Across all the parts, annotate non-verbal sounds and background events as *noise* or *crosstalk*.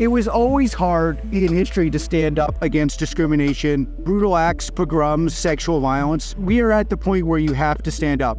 It was always hard in history to stand up against discrimination, brutal acts, pogroms, sexual violence. We are at the point where you have to stand up.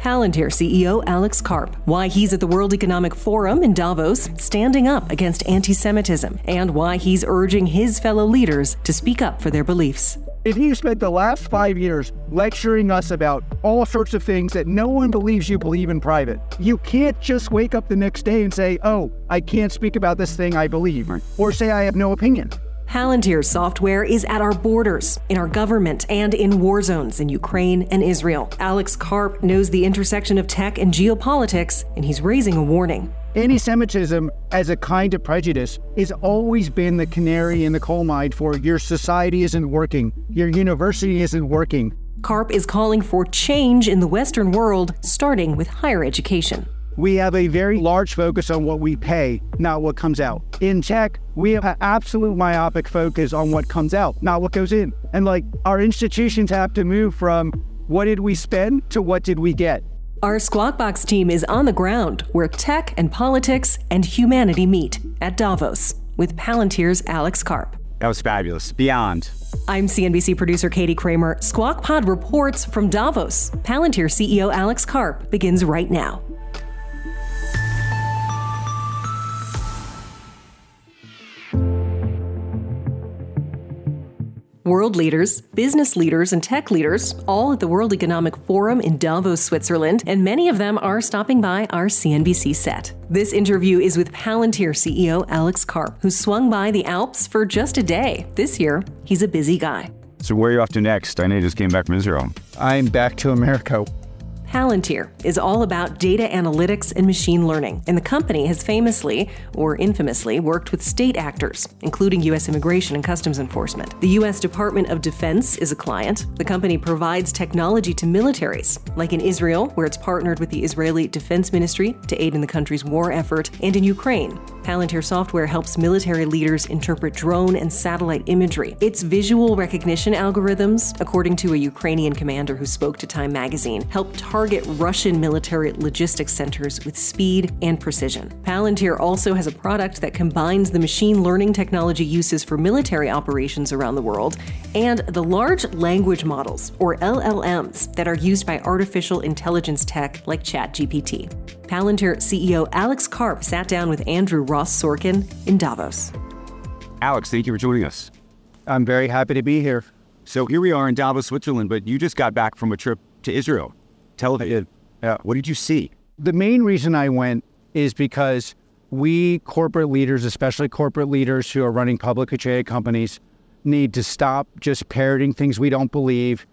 Palantir CEO Alex Karp, why he's at the World Economic Forum in Davos standing up against anti Semitism, and why he's urging his fellow leaders to speak up for their beliefs. If you spent the last five years lecturing us about all sorts of things that no one believes you believe in private, you can't just wake up the next day and say, oh, I can't speak about this thing I believe, or say I have no opinion. Palantir's software is at our borders, in our government, and in war zones in Ukraine and Israel. Alex Karp knows the intersection of tech and geopolitics, and he's raising a warning. Anti Semitism, as a kind of prejudice, has always been the canary in the coal mine for your society isn't working, your university isn't working. Karp is calling for change in the Western world, starting with higher education. We have a very large focus on what we pay, not what comes out. In tech, we have an absolute myopic focus on what comes out, not what goes in. And like our institutions have to move from what did we spend to what did we get. Our Squawk Box team is on the ground where tech and politics and humanity meet at Davos with Palantir's Alex Karp. That was fabulous. Beyond. I'm CNBC producer Katie Kramer. Squawk Pod reports from Davos. Palantir CEO Alex Karp begins right now. World leaders, business leaders, and tech leaders, all at the World Economic Forum in Davos, Switzerland, and many of them are stopping by our CNBC set. This interview is with Palantir CEO Alex Karp, who swung by the Alps for just a day. This year, he's a busy guy. So, where are you off to next? I know you just came back from Israel. I'm back to America. Palantir is all about data analytics and machine learning, and the company has famously, or infamously, worked with state actors, including U.S. Immigration and Customs Enforcement. The U.S. Department of Defense is a client. The company provides technology to militaries, like in Israel, where it's partnered with the Israeli Defense Ministry to aid in the country's war effort, and in Ukraine. Palantir software helps military leaders interpret drone and satellite imagery. Its visual recognition algorithms, according to a Ukrainian commander who spoke to Time magazine, help target target Russian military logistics centers with speed and precision. Palantir also has a product that combines the machine learning technology uses for military operations around the world and the large language models, or LLMs, that are used by artificial intelligence tech like ChatGPT. Palantir CEO Alex Karp sat down with Andrew Ross Sorkin in Davos. Alex, thank you for joining us. I'm very happy to be here. So here we are in Davos, Switzerland, but you just got back from a trip to Israel. Tell us, uh, what did you see? The main reason I went is because we corporate leaders, especially corporate leaders who are running publicly traded companies, need to stop just parroting things we don't believe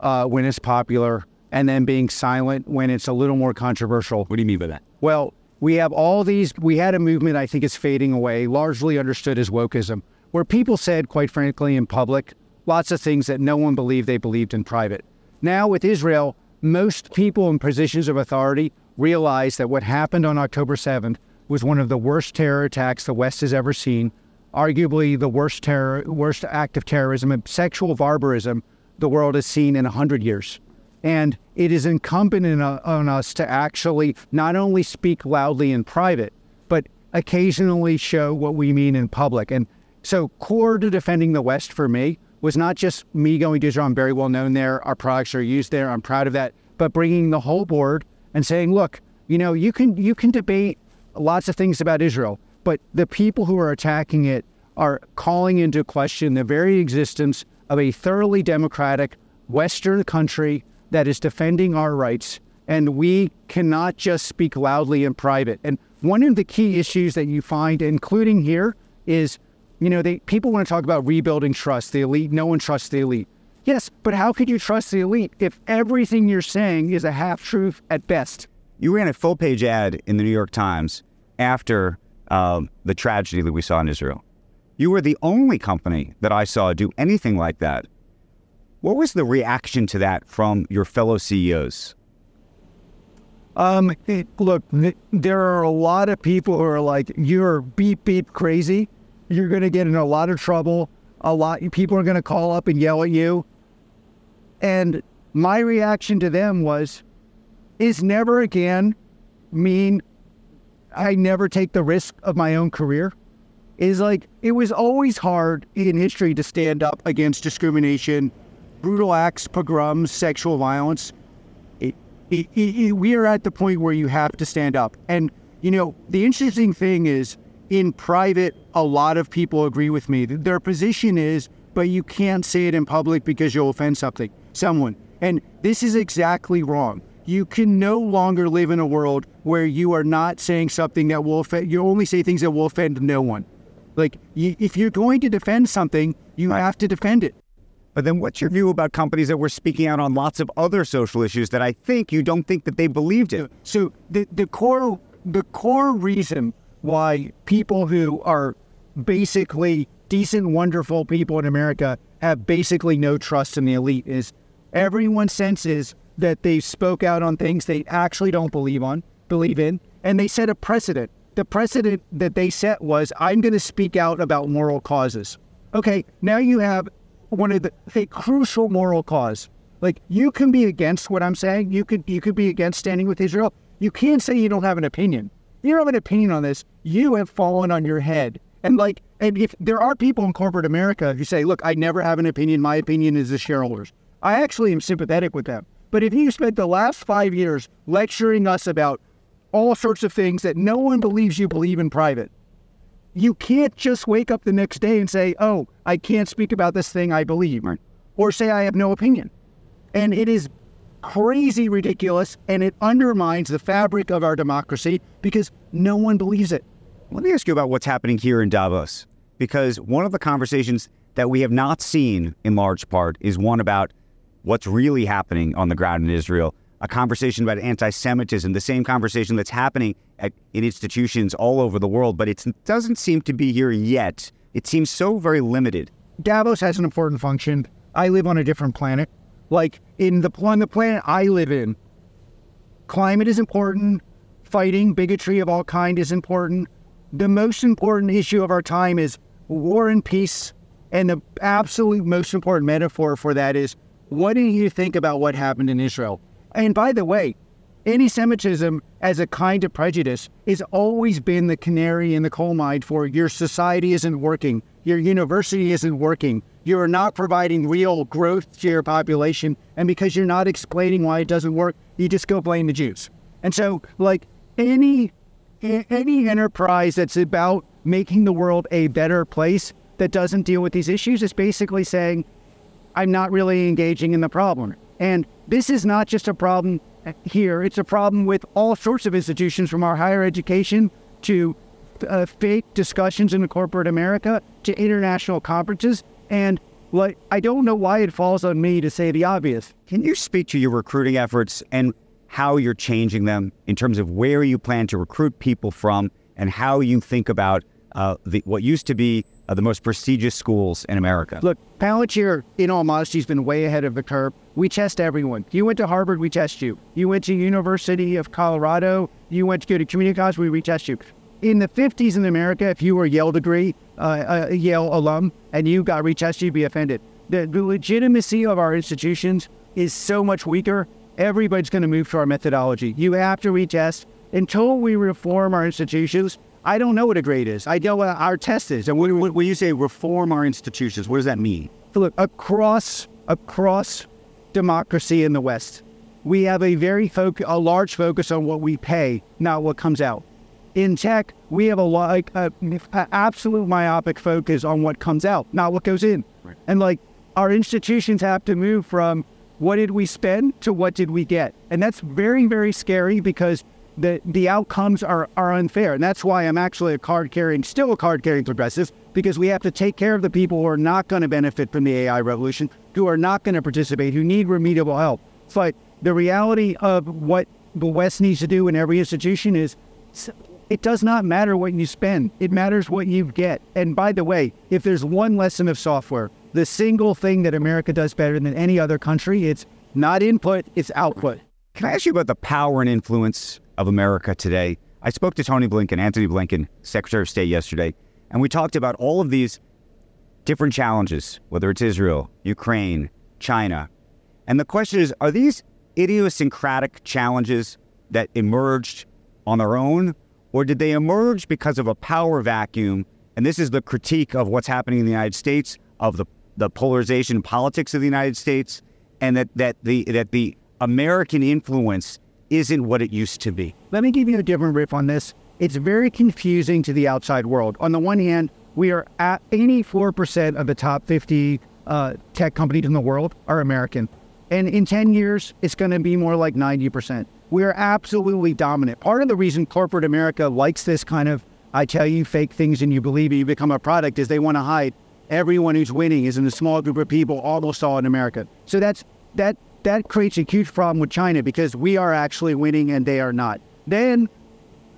uh, when it's popular and then being silent when it's a little more controversial. What do you mean by that? Well, we have all these, we had a movement I think is fading away, largely understood as wokeism, where people said, quite frankly, in public, lots of things that no one believed they believed in private. Now, with Israel, most people in positions of authority realize that what happened on October 7th was one of the worst terror attacks the West has ever seen, arguably the worst terror, worst act of terrorism and sexual barbarism the world has seen in 100 years. And it is incumbent in, on us to actually not only speak loudly in private, but occasionally show what we mean in public. And so, core to defending the West for me was not just me going to Israel. I'm very well known there. Our products are used there. I'm proud of that. But bringing the whole board and saying, look, you know, you can you can debate lots of things about Israel, but the people who are attacking it are calling into question the very existence of a thoroughly democratic Western country that is defending our rights. And we cannot just speak loudly in private. And one of the key issues that you find, including here, is you know, they people want to talk about rebuilding trust. The elite, no one trusts the elite. Yes, but how could you trust the elite if everything you're saying is a half truth at best? You ran a full page ad in the New York Times after um, the tragedy that we saw in Israel. You were the only company that I saw do anything like that. What was the reaction to that from your fellow CEOs? Um, it, look, th- there are a lot of people who are like, "You're beep beep crazy. You're going to get in a lot of trouble. A lot people are going to call up and yell at you." And my reaction to them was, "Is never again mean I never take the risk of my own career." Is like it was always hard in history to stand up against discrimination, brutal acts, pogroms, sexual violence it, it, we are at the point where you have to stand up. And, you know, the interesting thing is in private, a lot of people agree with me. Their position is, but you can't say it in public because you'll offend something, someone. And this is exactly wrong. You can no longer live in a world where you are not saying something that will offend, you only say things that will offend no one. Like, you, if you're going to defend something, you have to defend it. But then what's your view about companies that were speaking out on lots of other social issues that I think you don't think that they believed in? So the, the core the core reason why people who are basically decent, wonderful people in America have basically no trust in the elite is everyone senses that they spoke out on things they actually don't believe on, believe in, and they set a precedent. The precedent that they set was I'm going to speak out about moral causes. Okay, now you have one of the a crucial moral cause. Like you can be against what I'm saying. You could you could be against standing with Israel. You can't say you don't have an opinion. You have an opinion on this. You have fallen on your head. And like, and if there are people in corporate America who say, "Look, I never have an opinion. My opinion is the shareholders." I actually am sympathetic with them. But if you spent the last five years lecturing us about all sorts of things that no one believes you believe in private, you can't just wake up the next day and say, oh, I can't speak about this thing I believe, or say I have no opinion. And it is crazy ridiculous and it undermines the fabric of our democracy because no one believes it. Let me ask you about what's happening here in Davos, because one of the conversations that we have not seen in large part is one about what's really happening on the ground in Israel a conversation about anti Semitism, the same conversation that's happening at, in institutions all over the world, but it doesn't seem to be here yet. It seems so very limited. Davos has an important function. I live on a different planet. Like in the on the planet I live in, climate is important. Fighting bigotry of all kind is important. The most important issue of our time is war and peace. And the absolute most important metaphor for that is what do you think about what happened in Israel? And by the way, anti Semitism as a kind of prejudice has always been the canary in the coal mine for your society isn't working, your university isn't working, you're not providing real growth to your population, and because you're not explaining why it doesn't work, you just go blame the Jews. And so, like any any enterprise that's about making the world a better place that doesn't deal with these issues is basically saying, I'm not really engaging in the problem. And this is not just a problem here, it's a problem with all sorts of institutions from our higher education to uh, fake discussions in corporate America to international conferences. And like, I don't know why it falls on me to say the obvious. Can you speak to your recruiting efforts and how you're changing them in terms of where you plan to recruit people from and how you think about uh, the, what used to be uh, the most prestigious schools in America. Look, Palantir, in all modesty, has been way ahead of the curve. We test everyone. You went to Harvard, we test you. You went to University of Colorado, you went to go to community college, we retest you. In the 50s in America, if you were a Yale degree, uh, a Yale alum, and you got retested, you'd be offended. The, the legitimacy of our institutions is so much weaker. Everybody's going to move to our methodology. You have to retest. Until we reform our institutions, I don't know what a grade is. I know what our test is. And when, when you say reform our institutions, what does that mean? Look, across across democracy in the West, we have a very foc- a large focus on what we pay, not what comes out. In tech, we have a like uh, a, a absolute myopic focus on what comes out, not what goes in. Right. And like our institutions have to move from what did we spend to what did we get, and that's very very scary because the the outcomes are are unfair, and that's why I'm actually a card carrying, still a card carrying progressive, because we have to take care of the people who are not going to benefit from the AI revolution, who are not going to participate, who need remedial help. But the reality of what the West needs to do in every institution is it does not matter what you spend, it matters what you get. And by the way, if there's one lesson of software, the single thing that America does better than any other country, it's not input, it's output. Can I ask you about the power and influence of America today? I spoke to Tony Blinken, Antony Blinken, Secretary of State, yesterday, and we talked about all of these different challenges, whether it's Israel, Ukraine, China. And the question is are these idiosyncratic challenges that emerged on their own, or did they emerge because of a power vacuum? And this is the critique of what's happening in the United States, of the, the polarization politics of the United States, and that, that, the, that the American influence isn't what it used to be. Let me give you a different riff on this. It's very confusing to the outside world. On the one hand, we are at 84% of the top 50 uh, tech companies in the world are American. And in 10 years, it's going to be more like 90%. We are absolutely dominant. Part of the reason corporate America likes this kind of I tell you fake things and you believe it, you become a product is they want to hide everyone who's winning is in a small group of people, almost all in America. So that's that that creates a huge problem with China because we are actually winning and they are not. Then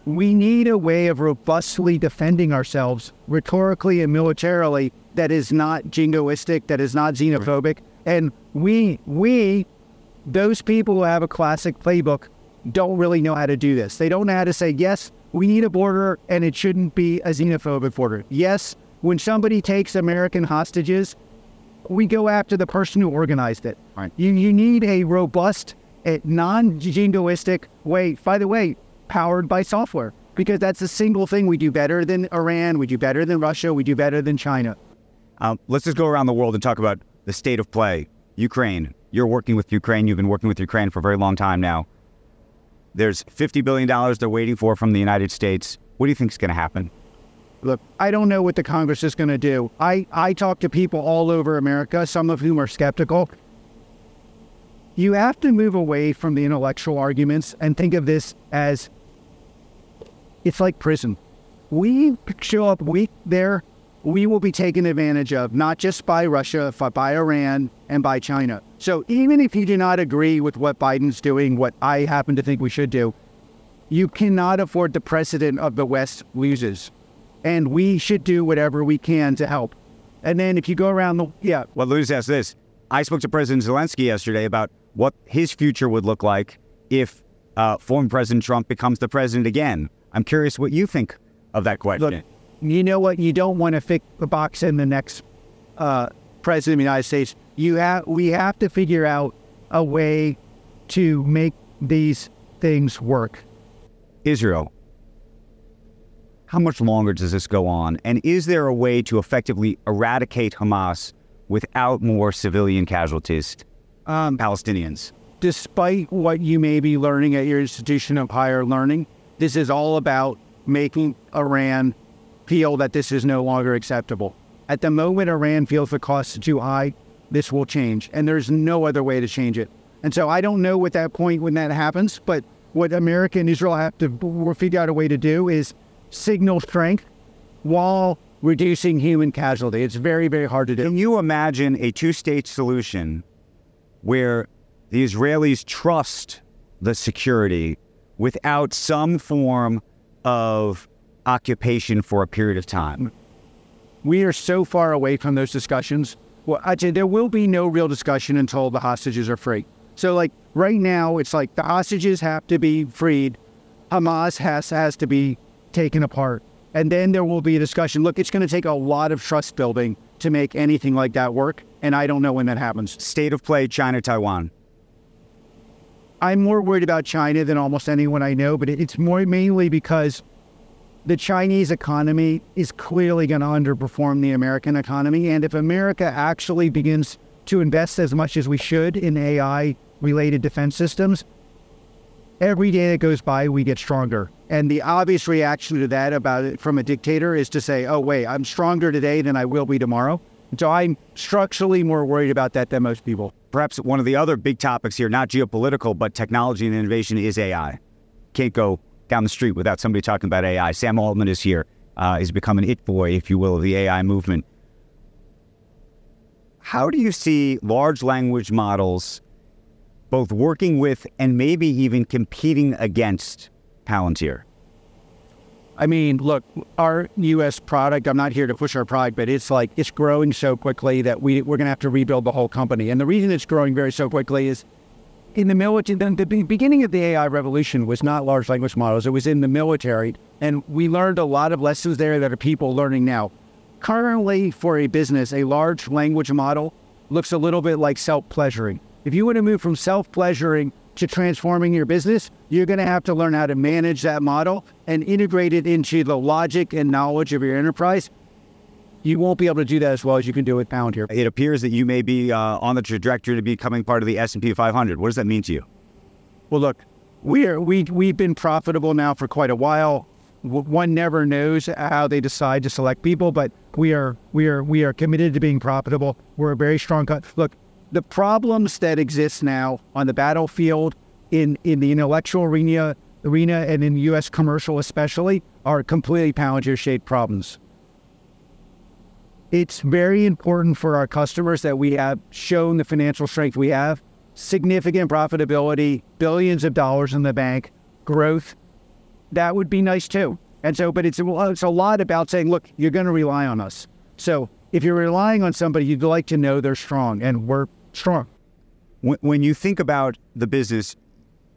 we need a way of robustly defending ourselves rhetorically and militarily that is not jingoistic, that is not xenophobic. And we, we, those people who have a classic playbook don't really know how to do this. They don't know how to say, yes, we need a border and it shouldn't be a xenophobic border. Yes, when somebody takes American hostages, we go after the person who organized it. Right. You, you need a robust, non jingoistic way. By the way, powered by software because that's the single thing we do better than Iran, we do better than Russia, we do better than China. Um, let's just go around the world and talk about the state of play. Ukraine. You're working with Ukraine. You've been working with Ukraine for a very long time now. There's $50 billion they're waiting for from the United States. What do you think is going to happen? Look, I don't know what the Congress is going to do. I, I talk to people all over America, some of whom are skeptical. You have to move away from the intellectual arguments and think of this as it's like prison. We show up weak there, we will be taken advantage of, not just by Russia, but by Iran and by China. So even if you do not agree with what Biden's doing, what I happen to think we should do, you cannot afford the precedent of the West loses. And we should do whatever we can to help. And then if you go around the, yeah. Well, let me ask this. I spoke to President Zelensky yesterday about what his future would look like if uh, former President Trump becomes the president again. I'm curious what you think of that question. Look, you know what? You don't want to fix the box in the next uh, president of the United States. You have we have to figure out a way to make these things work. Israel. How much longer does this go on? And is there a way to effectively eradicate Hamas without more civilian casualties, um, Palestinians? Despite what you may be learning at your institution of higher learning, this is all about making Iran feel that this is no longer acceptable. At the moment, Iran feels the costs too high. This will change, and there's no other way to change it. And so I don't know what that point when that happens, but what America and Israel have to figure out a way to do is signal strength while reducing human casualty. It's very, very hard to do. Can you imagine a two state solution where the Israelis trust the security without some form of occupation for a period of time. We are so far away from those discussions. Well, I'd say there will be no real discussion until the hostages are free. So, like right now, it's like the hostages have to be freed, Hamas has has to be taken apart, and then there will be a discussion. Look, it's going to take a lot of trust building to make anything like that work, and I don't know when that happens. State of play: China, Taiwan. I'm more worried about China than almost anyone I know, but it's more mainly because the Chinese economy is clearly going to underperform the American economy. And if America actually begins to invest as much as we should in AI related defense systems, every day that goes by, we get stronger. And the obvious reaction to that about it from a dictator is to say, oh, wait, I'm stronger today than I will be tomorrow. And So I'm structurally more worried about that than most people. Perhaps one of the other big topics here, not geopolitical, but technology and innovation, is AI. Can't go down the street without somebody talking about AI. Sam Altman is here. Uh, he's become an it boy, if you will, of the AI movement. How do you see large language models both working with and maybe even competing against Palantir? I mean, look, our U.S. product, I'm not here to push our product, but it's like it's growing so quickly that we, we're going to have to rebuild the whole company. And the reason it's growing very so quickly is in the military, the, the beginning of the AI revolution was not large language models, it was in the military. And we learned a lot of lessons there that are people learning now. Currently, for a business, a large language model looks a little bit like self pleasuring. If you want to move from self pleasuring to transforming your business, you're going to have to learn how to manage that model and integrate it into the logic and knowledge of your enterprise. You won't be able to do that as well as you can do with Palantir. It appears that you may be uh, on the trajectory to becoming part of the S&P 500. What does that mean to you? Well, look, we are we we've been profitable now for quite a while. One never knows how they decide to select people, but we are we are we are committed to being profitable. We're a very strong. Co- look, the problems that exist now on the battlefield, in, in the intellectual arena, arena and in U.S. commercial especially, are completely Palantir-shaped problems. It's very important for our customers that we have shown the financial strength we have, significant profitability, billions of dollars in the bank, growth. That would be nice too. And so, but it's, it's a lot about saying, look, you're going to rely on us. So if you're relying on somebody, you'd like to know they're strong, and we're strong. When, when you think about the business,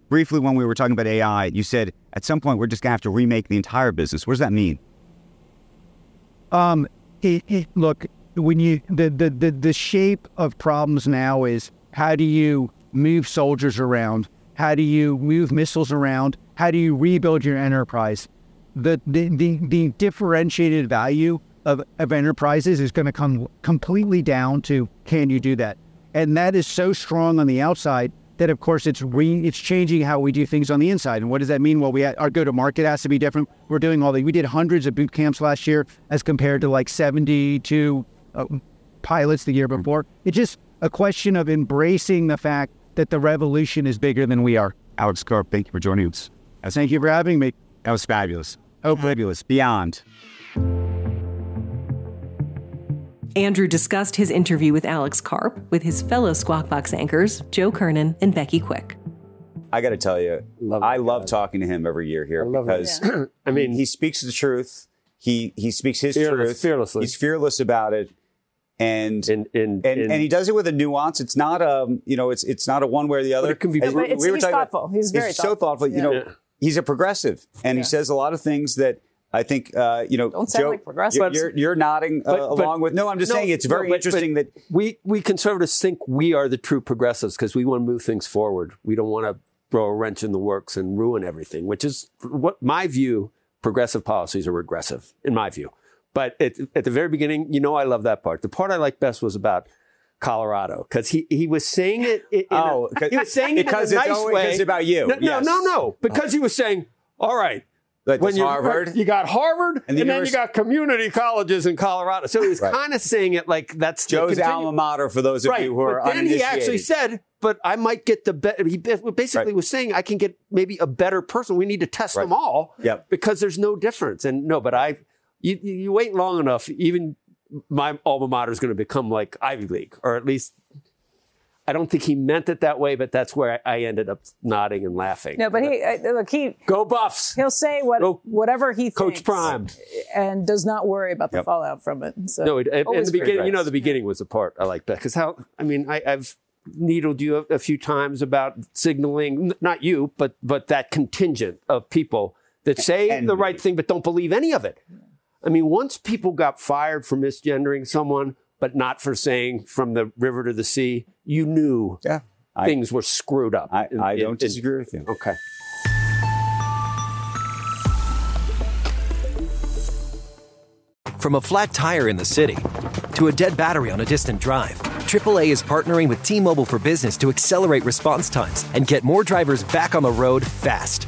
briefly when we were talking about AI, you said at some point we're just going to have to remake the entire business. What does that mean? Um, it, it, look, when you the, the the the shape of problems now is how do you move soldiers around? How do you move missiles around? How do you rebuild your enterprise? The the the, the differentiated value of, of enterprises is going to come completely down to can you do that? And that is so strong on the outside that, of course, it's re, it's changing how we do things on the inside. And what does that mean? Well, we had, our go to market has to be different. We're doing all the we did hundreds of boot camps last year as compared to like 72 uh, pilots the year before. It's just a question of embracing the fact that the revolution is bigger than we are. Alex Karp, thank you for joining us. Thank you for having me. That was fabulous. Oh, fabulous. Beyond. Andrew discussed his interview with Alex Karp with his fellow Squawk Box anchors, Joe Kernen and Becky Quick. I got to tell you, love I love talking to him every year here because *clears throat* I mean he speaks the truth. He he speaks his Fearless, truth fearlessly. He's fearless about it, and and and, and, and he does it with a nuance. It's not a you know it's it's not a one way or the other. But it can be- As No, but it's- he's thoughtful. He's very so thoughtful. You know, Yeah. he's a progressive, and he says a lot of things that. I think uh, you know. Don't sound Joe, like progressive. You're, you're, you're nodding uh, But- but- along with. No, I'm just No, saying it's no, very but- interesting but that we we conservatives think we are the true progressives because we want to move things forward. We don't want to throw a wrench in the works and ruin everything, which is what my view. Progressive policies are regressive, in my view. But at, at the very beginning, you know, I love that part. The part I liked best was about Colorado because he he was saying it. In Oh, a, he was saying it because in a it's nice always- way. it's about you. No, no, Yes. no, no. Because he was saying, all right, like when you Harvard. you got Harvard And and, then you got community colleges in Colorado. So he was Right. kind of saying it like that's the Joe's alma mater for those of Right, you who are but then he actually said, "But I might get the better." He basically Right. was saying, "I can get maybe a better person. We need to test them all, Yep. because there's no difference." And no, but I, you, you wait long enough, even my alma mater is going to become like Ivy League, or at least. I don't think he meant it that way, but that's where I, I ended up nodding and laughing. No, but he uh, look he go Buffs, he'll say what Go- whatever he Coach thinks, Prime. and does not worry about the Yep. fallout from it. So No, it, and, and the beginning, you know, the beginning was the part I like that because how I mean, I, I've needled you a, a few times about signaling, n- not you, but but that contingent of people that say And- the right thing but don't believe any of it. I mean, once people got fired for misgendering someone, but not for saying from the river to the sea, you knew Yeah. I- things were screwed up. I, In- I in- don't in- disagree with you. Okay. From a flat tire in the city to a dead battery on a distant drive, AAA is partnering with T Mobile for Business to accelerate response times and get more drivers back on the road fast.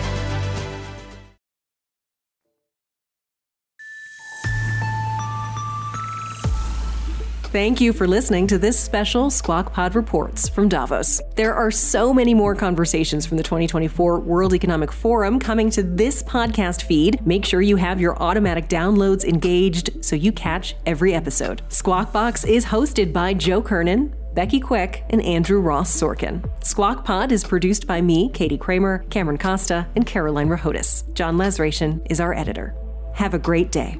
Thank you for listening to this special Squawk Pod Reports from Davos. There are so many more conversations from the 2024 World Economic Forum coming to this podcast feed. Make sure you have your automatic downloads engaged so you catch every episode. Squawk Box is hosted by Joe Kernen, Becky Quick, and Andrew Ross Sorkin. Squawk Pod is produced by me, Katie Kramer, Cameron Costa, and Caroline Rahotis. John Lesration is our editor. Have a great day.